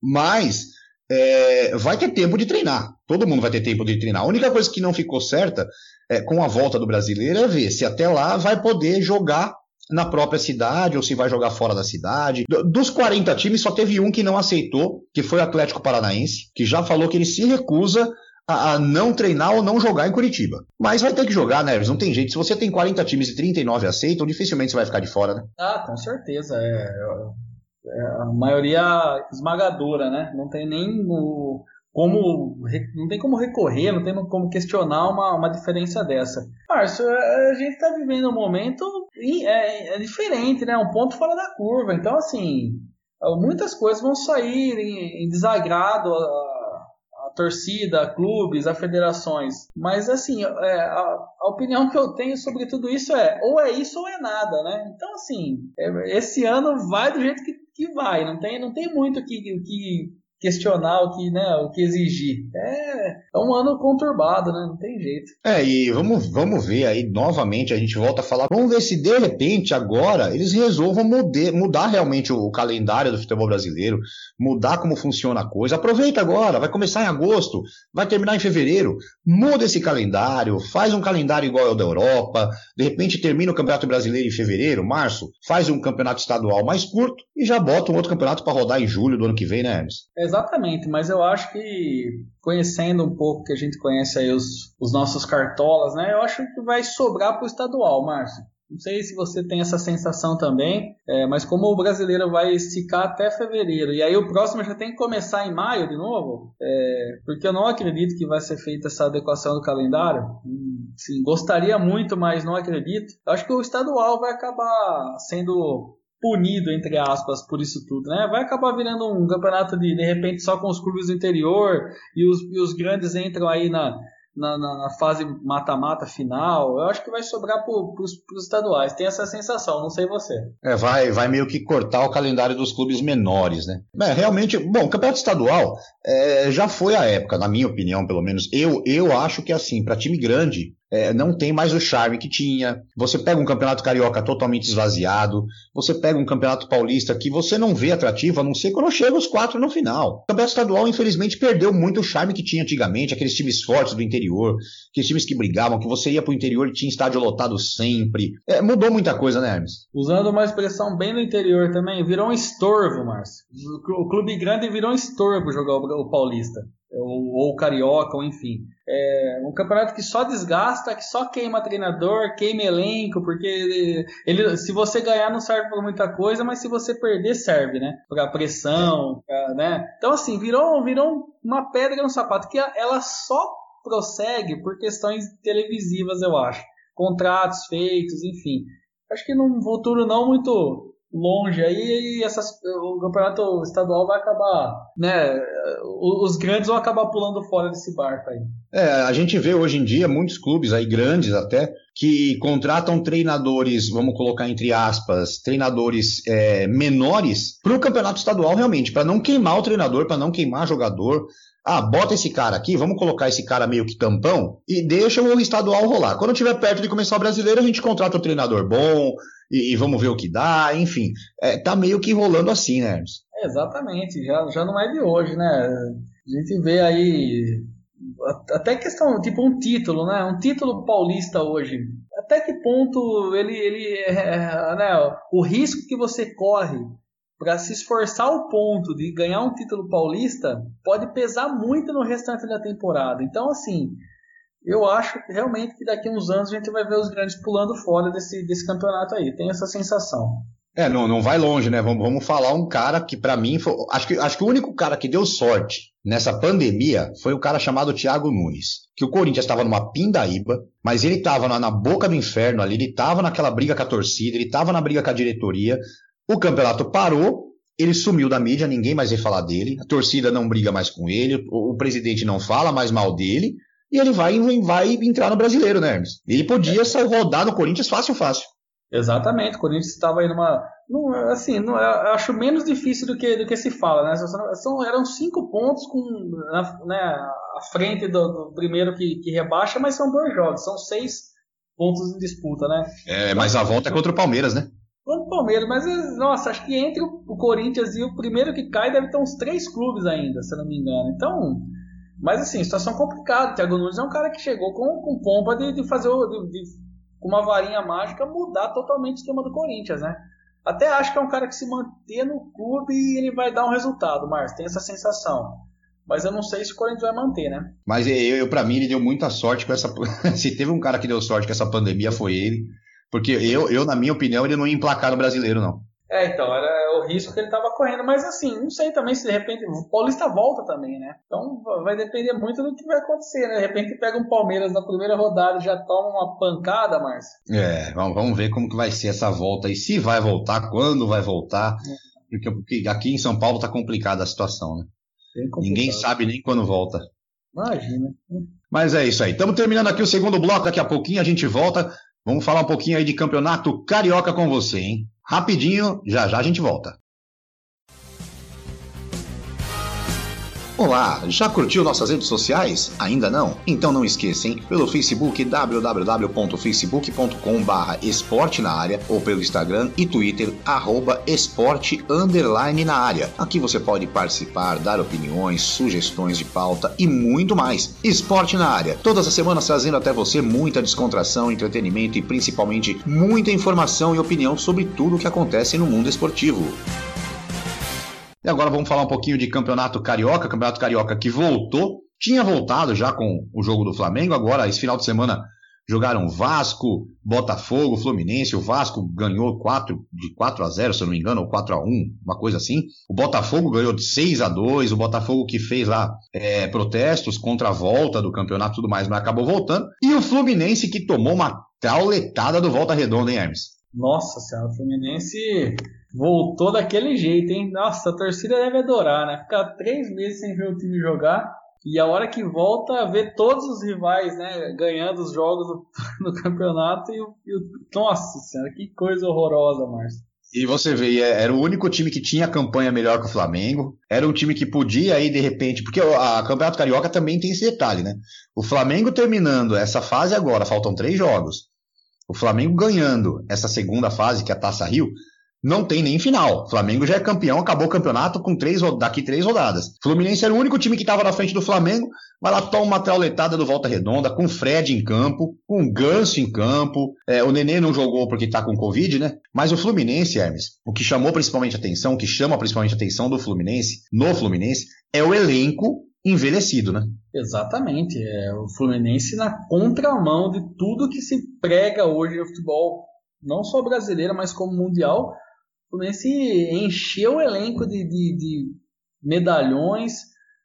Speaker 1: Mas é, vai ter tempo de treinar. Todo mundo vai ter tempo de treinar. A única coisa que não ficou certa é, com a volta do brasileiro é ver se até lá vai poder jogar na própria cidade ou se vai jogar fora da cidade. Dos 40 times, só teve um que não aceitou, que foi o Atlético Paranaense, que já falou que ele se recusa a, a, não treinar ou não jogar em Curitiba. Mas vai ter que jogar, né, Não tem jeito. Se você tem 40 times e 39 aceitam, dificilmente você vai ficar de fora, né?
Speaker 2: Ah, com certeza. É, a maioria esmagadora, né? Não tem nem o, como não tem como recorrer, não tem como questionar uma, uma diferença dessa. Márcio, a gente está vivendo um momento é, é, diferente, né? Um ponto fora da curva. Então, assim, muitas coisas vão sair em, em desagrado a, torcida, a clubes, a federações. Mas assim, é, a, a, opinião que eu tenho sobre tudo isso é ou é isso ou é nada, né? Então assim, é, esse ano vai do jeito que, que vai, não tem, não tem muito que, que questionar o que, né, o que exigir. É, é um ano conturbado, né? Não tem jeito.
Speaker 1: É, e vamos, vamos ver aí novamente, a gente volta a falar, vamos ver se de repente agora eles resolvam mudar, mudar realmente o calendário do futebol brasileiro, mudar como funciona a coisa. Aproveita agora, vai começar em agosto, vai terminar em fevereiro, muda esse calendário, faz um calendário igual ao da Europa, de repente termina o Campeonato Brasileiro em fevereiro, março, faz um campeonato estadual mais curto e já bota um outro campeonato para rodar em julho do ano que vem, né, Hermes?
Speaker 2: Exatamente, mas eu acho que conhecendo um pouco que a gente conhece aí os, os nossos cartolas, né? Eu acho que vai sobrar para o estadual, Márcio. Não sei se você tem essa sensação também, é, mas como o brasileiro vai esticar até fevereiro, e aí o próximo já tem que começar em maio de novo, é, porque eu não acredito que vai ser feita essa adequação do calendário. Hum, sim, gostaria muito, mas não acredito. Eu acho que o estadual vai acabar sendo punido, entre aspas, por isso tudo, né? Vai acabar virando um campeonato de, de repente, só com os clubes do interior e os, e os grandes entram aí na, na, na, fase mata-mata final, eu acho que vai sobrar para os estaduais. Tem essa sensação, não sei você.
Speaker 1: É, vai, vai meio que cortar o calendário dos clubes menores, né? É, realmente, bom, campeonato estadual é, já foi a época, na minha opinião, pelo menos. Eu, eu acho que assim, para time grande, é, não tem mais o charme que tinha. Você pega um campeonato carioca totalmente esvaziado, você pega um campeonato paulista que você não vê atrativo, a não ser quando chega os quatro no final. O campeonato estadual, infelizmente, perdeu muito o charme que tinha antigamente, aqueles times fortes do interior, aqueles times que brigavam, que você ia pro interior e tinha estádio lotado sempre. É, mudou muita coisa, né, Hermes?
Speaker 2: Usando uma expressão bem do interior também, virou um estorvo, Márcio. O clube grande virou um estorvo jogar o paulista ou, ou carioca, ou enfim. É um campeonato que só desgasta, que só queima treinador, queima elenco, porque ele, se você ganhar não serve para muita coisa, mas se você perder serve, né? Para pressão, pra, né? Então assim, virou, virou uma pedra no sapato que ela só prossegue por questões televisivas, eu acho. Contratos feitos, enfim. Acho que num futuro não muito longe aí e essas, o campeonato estadual vai acabar, né? Os grandes vão acabar pulando fora desse barco aí.
Speaker 1: É, a gente vê hoje em dia muitos clubes aí grandes até que contratam treinadores, vamos colocar entre aspas, treinadores é, menores para o campeonato estadual realmente, para não queimar o treinador, para não queimar jogador. Ah, bota esse cara aqui, vamos colocar esse cara meio que tampão e deixa o estadual rolar. Quando tiver perto de começar o brasileiro, a gente contrata um treinador bom, e, e vamos ver o que dá, enfim. É, tá meio que rolando assim, né?
Speaker 2: É, exatamente, já, já não é de hoje, né? A gente vê aí até questão, tipo um título, né? Um título paulista hoje. Até que ponto ele, ele é, né? O risco que você corre para se esforçar ao ponto de ganhar um título paulista pode pesar muito no restante da temporada. Então, assim, eu acho que realmente que daqui a uns anos a gente vai ver os grandes pulando fora desse, desse campeonato aí. Tenho essa sensação.
Speaker 1: É, não, não vai longe, né? Vamos, vamos falar um cara que, para mim, foi, acho, que, acho que o único cara que deu sorte nessa pandemia foi o cara chamado Thiago Nunes. Que o Corinthians estava numa pindaíba, mas ele estava na, na, boca do inferno ali, ele estava naquela briga com a torcida, ele estava na briga com a diretoria. O campeonato parou, ele sumiu da mídia, ninguém mais vai falar dele, a torcida não briga mais com ele, o, o presidente não fala mais mal dele e ele vai, vai entrar no brasileiro, né, Hermes? Ele podia é. sair rodar no Corinthians fácil, fácil.
Speaker 2: Exatamente, o Corinthians estava aí numa. assim, eu acho menos difícil do que, do que se fala, né? São, eram cinco pontos com, né, à frente do, do primeiro que, que, rebaixa, mas são dois jogos, são seis pontos em disputa, né?
Speaker 1: É, mas a volta é contra o Palmeiras, né?
Speaker 2: Contra o Palmeiras, mas nossa, acho que entre o Corinthians e o primeiro que cai deve ter uns três clubes ainda, se não me engano. Então, mas assim, situação complicada. O Thiago Nunes é um cara que chegou com, com pompa de, de fazer de, de, com uma varinha mágica mudar totalmente o esquema do Corinthians, né? Até acho que é um cara que se manter no clube e ele vai dar um resultado, Márcio. Tem essa sensação. Mas eu não sei se o Corinthians vai manter, né?
Speaker 1: Mas eu, eu para mim, ele deu muita sorte com essa. <laughs> se teve um cara que deu sorte com essa pandemia, foi ele. Porque eu, eu, na minha opinião, ele não ia emplacar no brasileiro, não.
Speaker 2: É, então, era o risco que ele estava correndo. Mas assim, não sei também se de repente o Paulista volta também, né? Então vai depender muito do que vai acontecer, né? De repente pega um Palmeiras na primeira rodada e já toma uma pancada, Márcio.
Speaker 1: É, vamos ver como que vai ser essa volta e se vai voltar, quando vai voltar. É. Porque, porque aqui em São Paulo tá complicada a situação, né? Ninguém sabe nem quando volta.
Speaker 2: Imagina.
Speaker 1: Mas é isso aí. Estamos terminando aqui o segundo bloco. Daqui a pouquinho a gente volta. Vamos falar um pouquinho aí de campeonato carioca com você, hein? Rapidinho, já já a gente volta. Olá, já curtiu nossas redes sociais? Ainda não? Então não esqueçam, pelo Facebook www.facebook.com esporte na área ou pelo Instagram e Twitter arroba esporte underline na área. Aqui você pode participar, dar opiniões, sugestões de pauta e muito mais. Esporte na área, todas as semanas trazendo até você muita descontração, entretenimento e principalmente muita informação e opinião sobre tudo o que acontece no mundo esportivo. E agora vamos falar um pouquinho de Campeonato Carioca, Campeonato Carioca que voltou, tinha voltado já com o jogo do Flamengo, agora esse final de semana Jogaram Vasco, Botafogo, Fluminense. O Vasco ganhou 4, de 4 a 0, se eu não me engano, ou 4 a 1, uma coisa assim. O Botafogo ganhou de 6 a 2. O Botafogo que fez lá é, protestos contra a volta do campeonato e tudo mais, mas acabou voltando. E o Fluminense que tomou uma trauletada do Volta Redonda, hein, Hermes?
Speaker 2: Nossa senhora, o Fluminense voltou daquele jeito, hein? Nossa, a torcida deve adorar, né? Ficar três meses sem ver o time jogar e a hora que volta, ver todos os rivais, né, ganhando os jogos no, <laughs> campeonato e, e nossa senhora, que coisa horrorosa, Márcio.
Speaker 1: E você vê, é, era o único time que tinha campanha melhor que o Flamengo. Era um time que podia aí, de repente, porque a Campeonato Carioca também tem esse detalhe, né? O Flamengo terminando essa fase agora, faltam três jogos. O Flamengo ganhando essa segunda fase, que é a Taça Rio, não tem nem final. O Flamengo já é campeão, acabou o campeonato com três, daqui três rodadas. Fluminense era o único time que estava na frente do Flamengo, vai lá, toma uma trauletada do Volta Redonda, com Fred em campo, com Ganso em campo. É, o Nenê não jogou porque está com Covid, né? Mas o Fluminense, Hermes, o que chamou principalmente atenção, o que chama principalmente atenção do Fluminense, no Fluminense, é o elenco envelhecido, né?
Speaker 2: Exatamente. É o Fluminense na contramão de tudo que se prega hoje no futebol, não só brasileiro, mas como mundial Fluminense encheu o elenco de, de, de medalhões,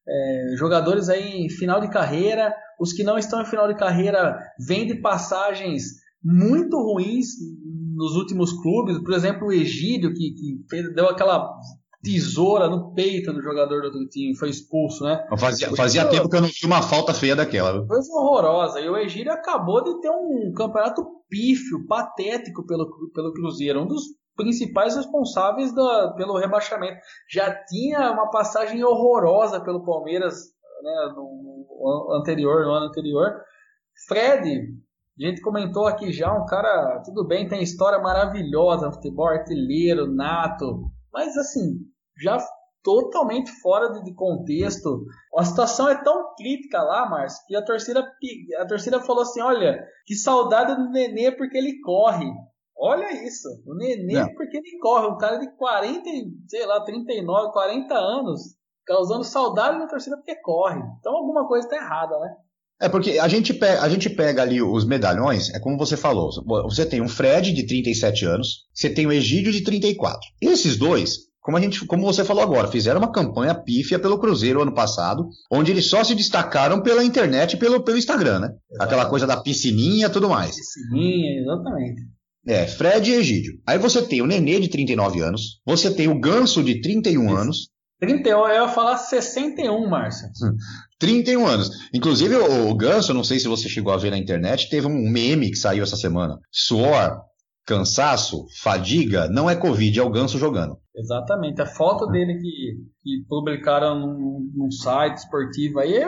Speaker 2: é, jogadores aí em final de carreira. Os que não estão em final de carreira vêm de passagens muito ruins nos últimos clubes. Por exemplo, o Egídio, que, que deu aquela tesoura no peito do jogador do outro time, foi expulso, né?
Speaker 1: Fazia, fazia tempo que eu não vi uma falta feia daquela.
Speaker 2: Coisa horrorosa. E o Egídio acabou de ter um campeonato pífio, patético pelo, pelo Cruzeiro. Um dos principais responsáveis da, pelo rebaixamento. Já tinha uma passagem horrorosa pelo Palmeiras né, no, no anterior, no ano anterior. Fred, a gente comentou aqui já, um cara, tudo bem, tem história maravilhosa no futebol, artilheiro, nato, mas assim, já totalmente fora de, de contexto. A situação é tão crítica lá, Márcio, que a torcida, a torcida falou assim: olha, que saudade do Nenê porque ele corre. Olha isso, o Nenê, Não. porque ele corre, um cara de 40, sei lá, 39, 40 anos, causando saudade na torcida porque corre. Então alguma coisa está errada, né?
Speaker 1: É porque a gente, pega, a gente pega ali os medalhões, é como você falou, você tem um Fred de 37 anos, você tem o Egídio de 34. Esses dois, como, a gente, como você falou agora, fizeram uma campanha pífia pelo Cruzeiro ano passado, onde eles só se destacaram pela internet e pelo, pelo Instagram, né? Exatamente. Aquela coisa da piscininha e tudo mais.
Speaker 2: Piscininha, exatamente.
Speaker 1: É, Fred e Egídio. Aí você tem o Nenê de 39 anos, você tem o Ganso de 31 anos.
Speaker 2: 31, eu ia falar 61, Márcio.
Speaker 1: 31 anos. Inclusive, o, o Ganso, não sei se você chegou a ver na internet, teve um meme que saiu essa semana. Suor, cansaço, fadiga, não é Covid, é o Ganso jogando.
Speaker 2: Exatamente. A foto dele que, que publicaram num, num site esportivo aí é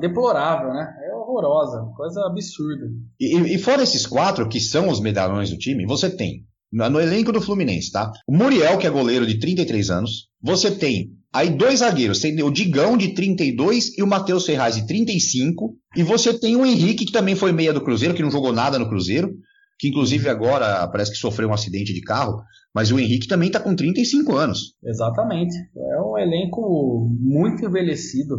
Speaker 2: deplorável, né? É horrorosa, coisa absurda.
Speaker 1: E, e fora esses quatro, que são os medalhões do time, você tem no elenco do Fluminense, tá? O Muriel, que é goleiro de 33 anos. Você tem aí dois zagueiros, tem o Digão de 32 e o Matheus Ferraz de 35. E você tem o Henrique, que também foi meia do Cruzeiro, que não jogou nada no Cruzeiro que inclusive agora parece que sofreu um acidente de carro, mas o Henrique também está com 35 anos.
Speaker 2: Exatamente. É um elenco muito envelhecido.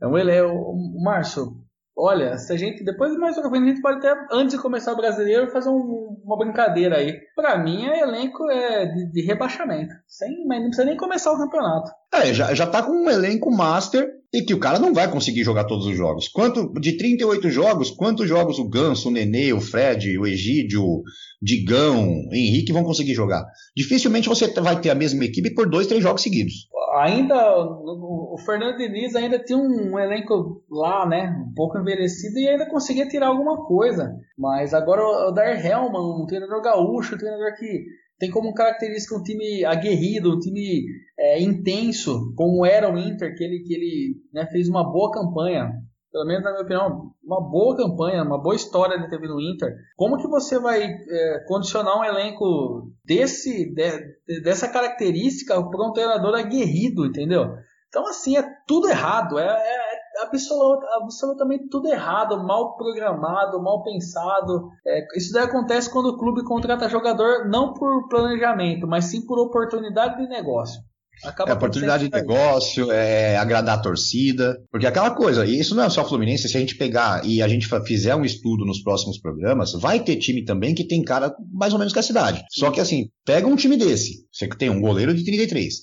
Speaker 2: É um elenco. Márcio, olha, se a gente. Depois mais uma a gente pode até, antes de começar o brasileiro, fazer um, uma brincadeira aí. Para mim, é elenco é de, de rebaixamento. Sem, mas não precisa nem começar o campeonato.
Speaker 1: É, já, já tá com um elenco master e que o cara não vai conseguir jogar todos os jogos. Quanto de 38 jogos, quantos jogos o Ganso, o Nenê, o Fred, o Egídio, o Digão, o Henrique vão conseguir jogar? Dificilmente você vai ter a mesma equipe por dois, três jogos seguidos.
Speaker 2: Ainda o Fernando Diniz ainda tinha um elenco lá, né, um pouco envelhecido e ainda conseguia tirar alguma coisa. Mas agora o Dar Hellman, um treinador gaúcho, um treinador que tem como característica um time aguerrido, um time é, intenso, como era o Inter, que ele, que ele né, fez uma boa campanha, pelo menos na minha opinião, uma boa campanha, uma boa história de teve no Inter. Como que você vai é, condicionar um elenco desse, de, dessa característica para um treinador aguerrido, entendeu? Então, assim, é tudo errado, é, é, absolut, absolutamente tudo errado, mal programado, mal pensado. É, isso daí acontece quando o clube contrata jogador não por planejamento, mas sim por oportunidade de negócio.
Speaker 1: Acaba é oportunidade de negócio, é agradar a torcida. Porque aquela coisa, e isso não é só Fluminense, se a gente pegar e a gente fizer um estudo nos próximos programas, vai ter time também que tem cara mais ou menos que a cidade. Só que assim, pega um time desse, você que tem um goleiro de 33,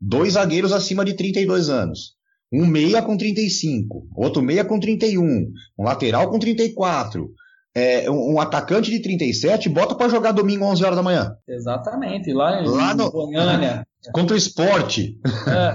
Speaker 1: dois zagueiros acima de 32 anos, um meia com 35, outro meia com 31, um lateral com 34, é, um, um, atacante de 37 bota para jogar domingo 11 horas da manhã.
Speaker 2: Exatamente, lá em, lá no, Goiânia.
Speaker 1: Contra o esporte.
Speaker 2: É,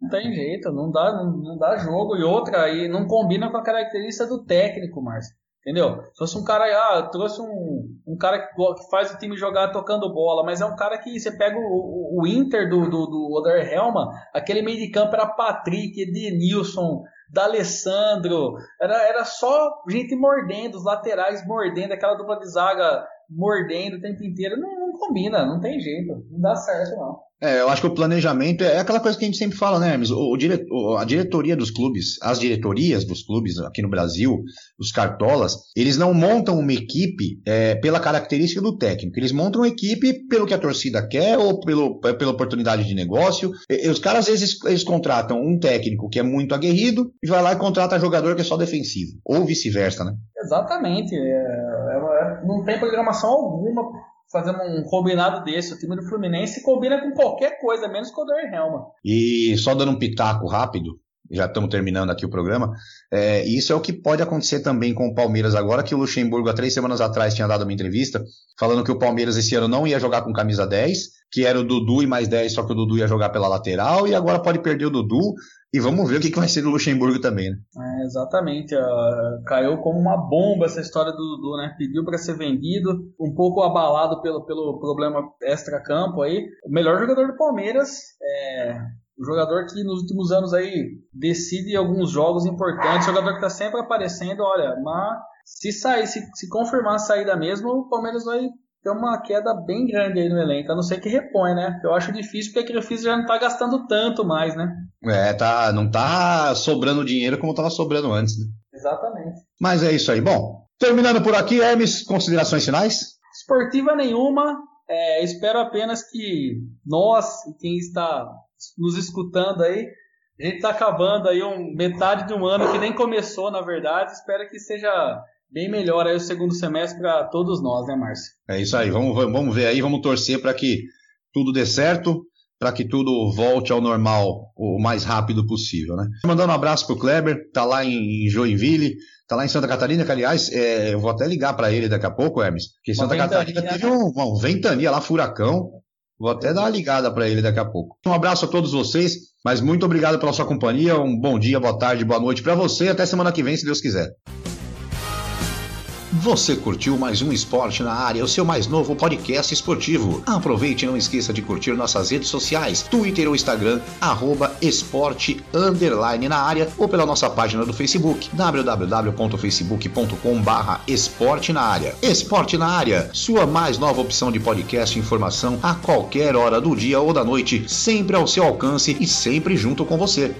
Speaker 2: não tem jeito, não dá, não, dá jogo. E outra, e não combina com a característica do técnico, Márcio. Entendeu? Se fosse um cara, ah, trouxe um, um cara que, faz o time jogar tocando bola, mas é um cara que você pega o, o, Inter do, do, do Oder Helma, aquele meio de campo era Patrick, Edenilson, D'Alessandro, era, era só gente mordendo, os laterais mordendo, aquela dupla de zaga mordendo o tempo inteiro. Não, não combina, não tem jeito, não dá certo não.
Speaker 1: É, eu acho que o planejamento é aquela coisa que a gente sempre fala, né, Hermes? O, o, a diretoria dos clubes, as diretorias dos clubes aqui no Brasil, os cartolas, eles não montam uma equipe é, pela característica do técnico. Eles montam uma equipe pelo que a torcida quer ou pelo, pela oportunidade de negócio. E, os caras, às vezes, eles contratam um técnico que é muito aguerrido e vai lá e contrata jogador que é só defensivo. Ou vice-versa, né?
Speaker 2: Exatamente. É, é, não tem programação alguma fazer um combinado desse. O time do Fluminense combina com qualquer coisa, menos com o Dor Helma.
Speaker 1: E só dando um pitaco rápido, já estamos terminando aqui o programa. É, isso é o que pode acontecer também com o Palmeiras agora, que o Luxemburgo, há três semanas atrás, tinha dado uma entrevista falando que o Palmeiras esse ano não ia jogar com camisa 10, que era o Dudu e mais 10, só que o Dudu ia jogar pela lateral, e agora pode perder o Dudu. E vamos ver o que, que vai ser do Luxemburgo também, né?
Speaker 2: É, exatamente. Uh, caiu como uma bomba essa história do Dudu, né? Pediu para ser vendido, um pouco abalado pelo, pelo problema extra-campo aí. O melhor jogador do Palmeiras é um jogador que nos últimos anos aí decide alguns jogos importantes, jogador que está sempre aparecendo, olha, mas se sair, se, se confirmar a saída mesmo, o Palmeiras vai ter uma queda bem grande aí no elenco, a não ser que repõe, né? Eu acho difícil porque aquele Crefisa já não tá gastando tanto mais, né?
Speaker 1: É, tá, não tá sobrando dinheiro como tava sobrando antes, né?
Speaker 2: Exatamente.
Speaker 1: Mas é isso aí. Bom, terminando por aqui, Hermes, considerações finais?
Speaker 2: Esportiva nenhuma. É, espero apenas que nós e quem está nos escutando aí, a gente está acabando aí um, metade de um ano que nem começou, na verdade. Espero que seja bem melhor aí o segundo semestre para todos nós, né, Márcio?
Speaker 1: É isso aí, vamos, vamos ver aí, vamos torcer para que tudo dê certo, para que tudo volte ao normal o mais rápido possível, né? Mandando um abraço pro Kleber, tá lá em Joinville, tá lá em Santa Catarina, que aliás, é, eu vou até ligar para ele daqui a pouco, Hermes, porque Santa Catarina teve né? um, uma ventania lá, furacão, Vou até dar uma ligada para ele daqui a pouco. Um abraço a todos vocês, mas muito obrigado pela sua companhia. Um bom dia, boa tarde, boa noite para você. Até semana que vem, se Deus quiser. Você curtiu mais um Esporte na Área, o seu mais novo podcast esportivo. Aproveite e não esqueça de curtir nossas redes sociais, Twitter ou Instagram, arroba esporte na área ou pela nossa página do Facebook, www.facebook.com barra esporte na área. Esporte na Área, sua mais nova opção de podcast e informação a qualquer hora do dia ou da noite, sempre ao seu alcance e sempre junto com você.